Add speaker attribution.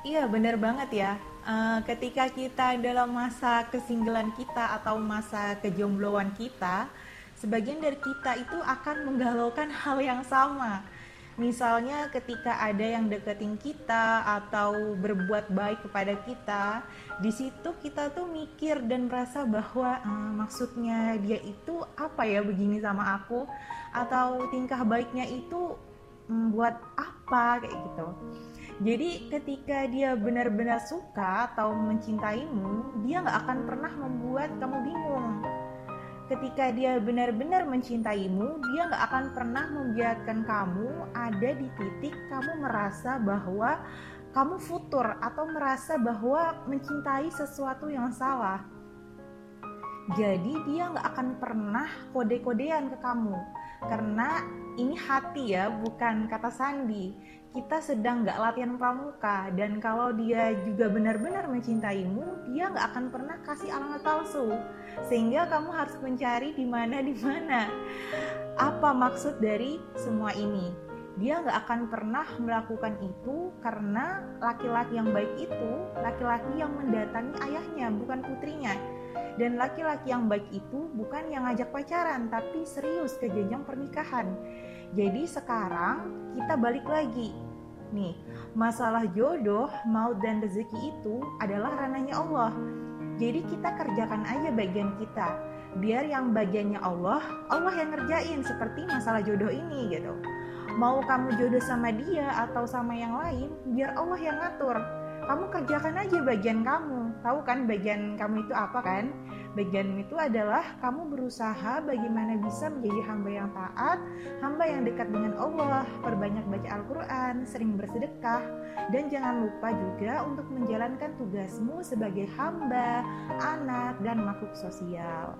Speaker 1: Iya bener banget ya. Eh, ketika kita dalam masa kesinggelan kita atau masa kejombloan kita, sebagian dari kita itu akan menggalaukan hal yang sama. Misalnya ketika ada yang deketin kita atau berbuat baik kepada kita, di situ kita tuh mikir dan merasa bahwa eh, maksudnya dia itu apa ya begini sama aku atau tingkah baiknya itu mm, buat apa kayak gitu. Jadi ketika dia benar-benar suka atau mencintaimu, dia nggak akan pernah membuat kamu bingung. Ketika dia benar-benar mencintaimu, dia nggak akan pernah membiarkan kamu ada di titik kamu merasa bahwa kamu futur atau merasa bahwa mencintai sesuatu yang salah. Jadi dia nggak akan pernah kode-kodean ke kamu karena ini hati ya, bukan kata sandi. Kita sedang nggak latihan pramuka dan kalau dia juga benar-benar mencintaimu dia nggak akan pernah kasih alamat palsu. Sehingga kamu harus mencari di mana di mana. Apa maksud dari semua ini? Dia nggak akan pernah melakukan itu karena laki-laki yang baik itu laki-laki yang mendatangi ayahnya bukan putrinya dan laki-laki yang baik itu bukan yang ngajak pacaran tapi serius ke jenjang pernikahan jadi sekarang kita balik lagi. Nih, masalah jodoh, maut dan rezeki itu adalah ranahnya Allah. Jadi kita kerjakan aja bagian kita. Biar yang bagiannya Allah, Allah yang ngerjain seperti masalah jodoh ini gitu. Mau kamu jodoh sama dia atau sama yang lain, biar Allah yang ngatur kamu kerjakan aja bagian kamu. Tahu kan bagian kamu itu apa kan? Bagian itu adalah kamu berusaha bagaimana bisa menjadi hamba yang taat, hamba yang dekat dengan Allah, perbanyak baca Al-Quran, sering bersedekah, dan jangan lupa juga untuk menjalankan tugasmu sebagai hamba, anak, dan makhluk sosial.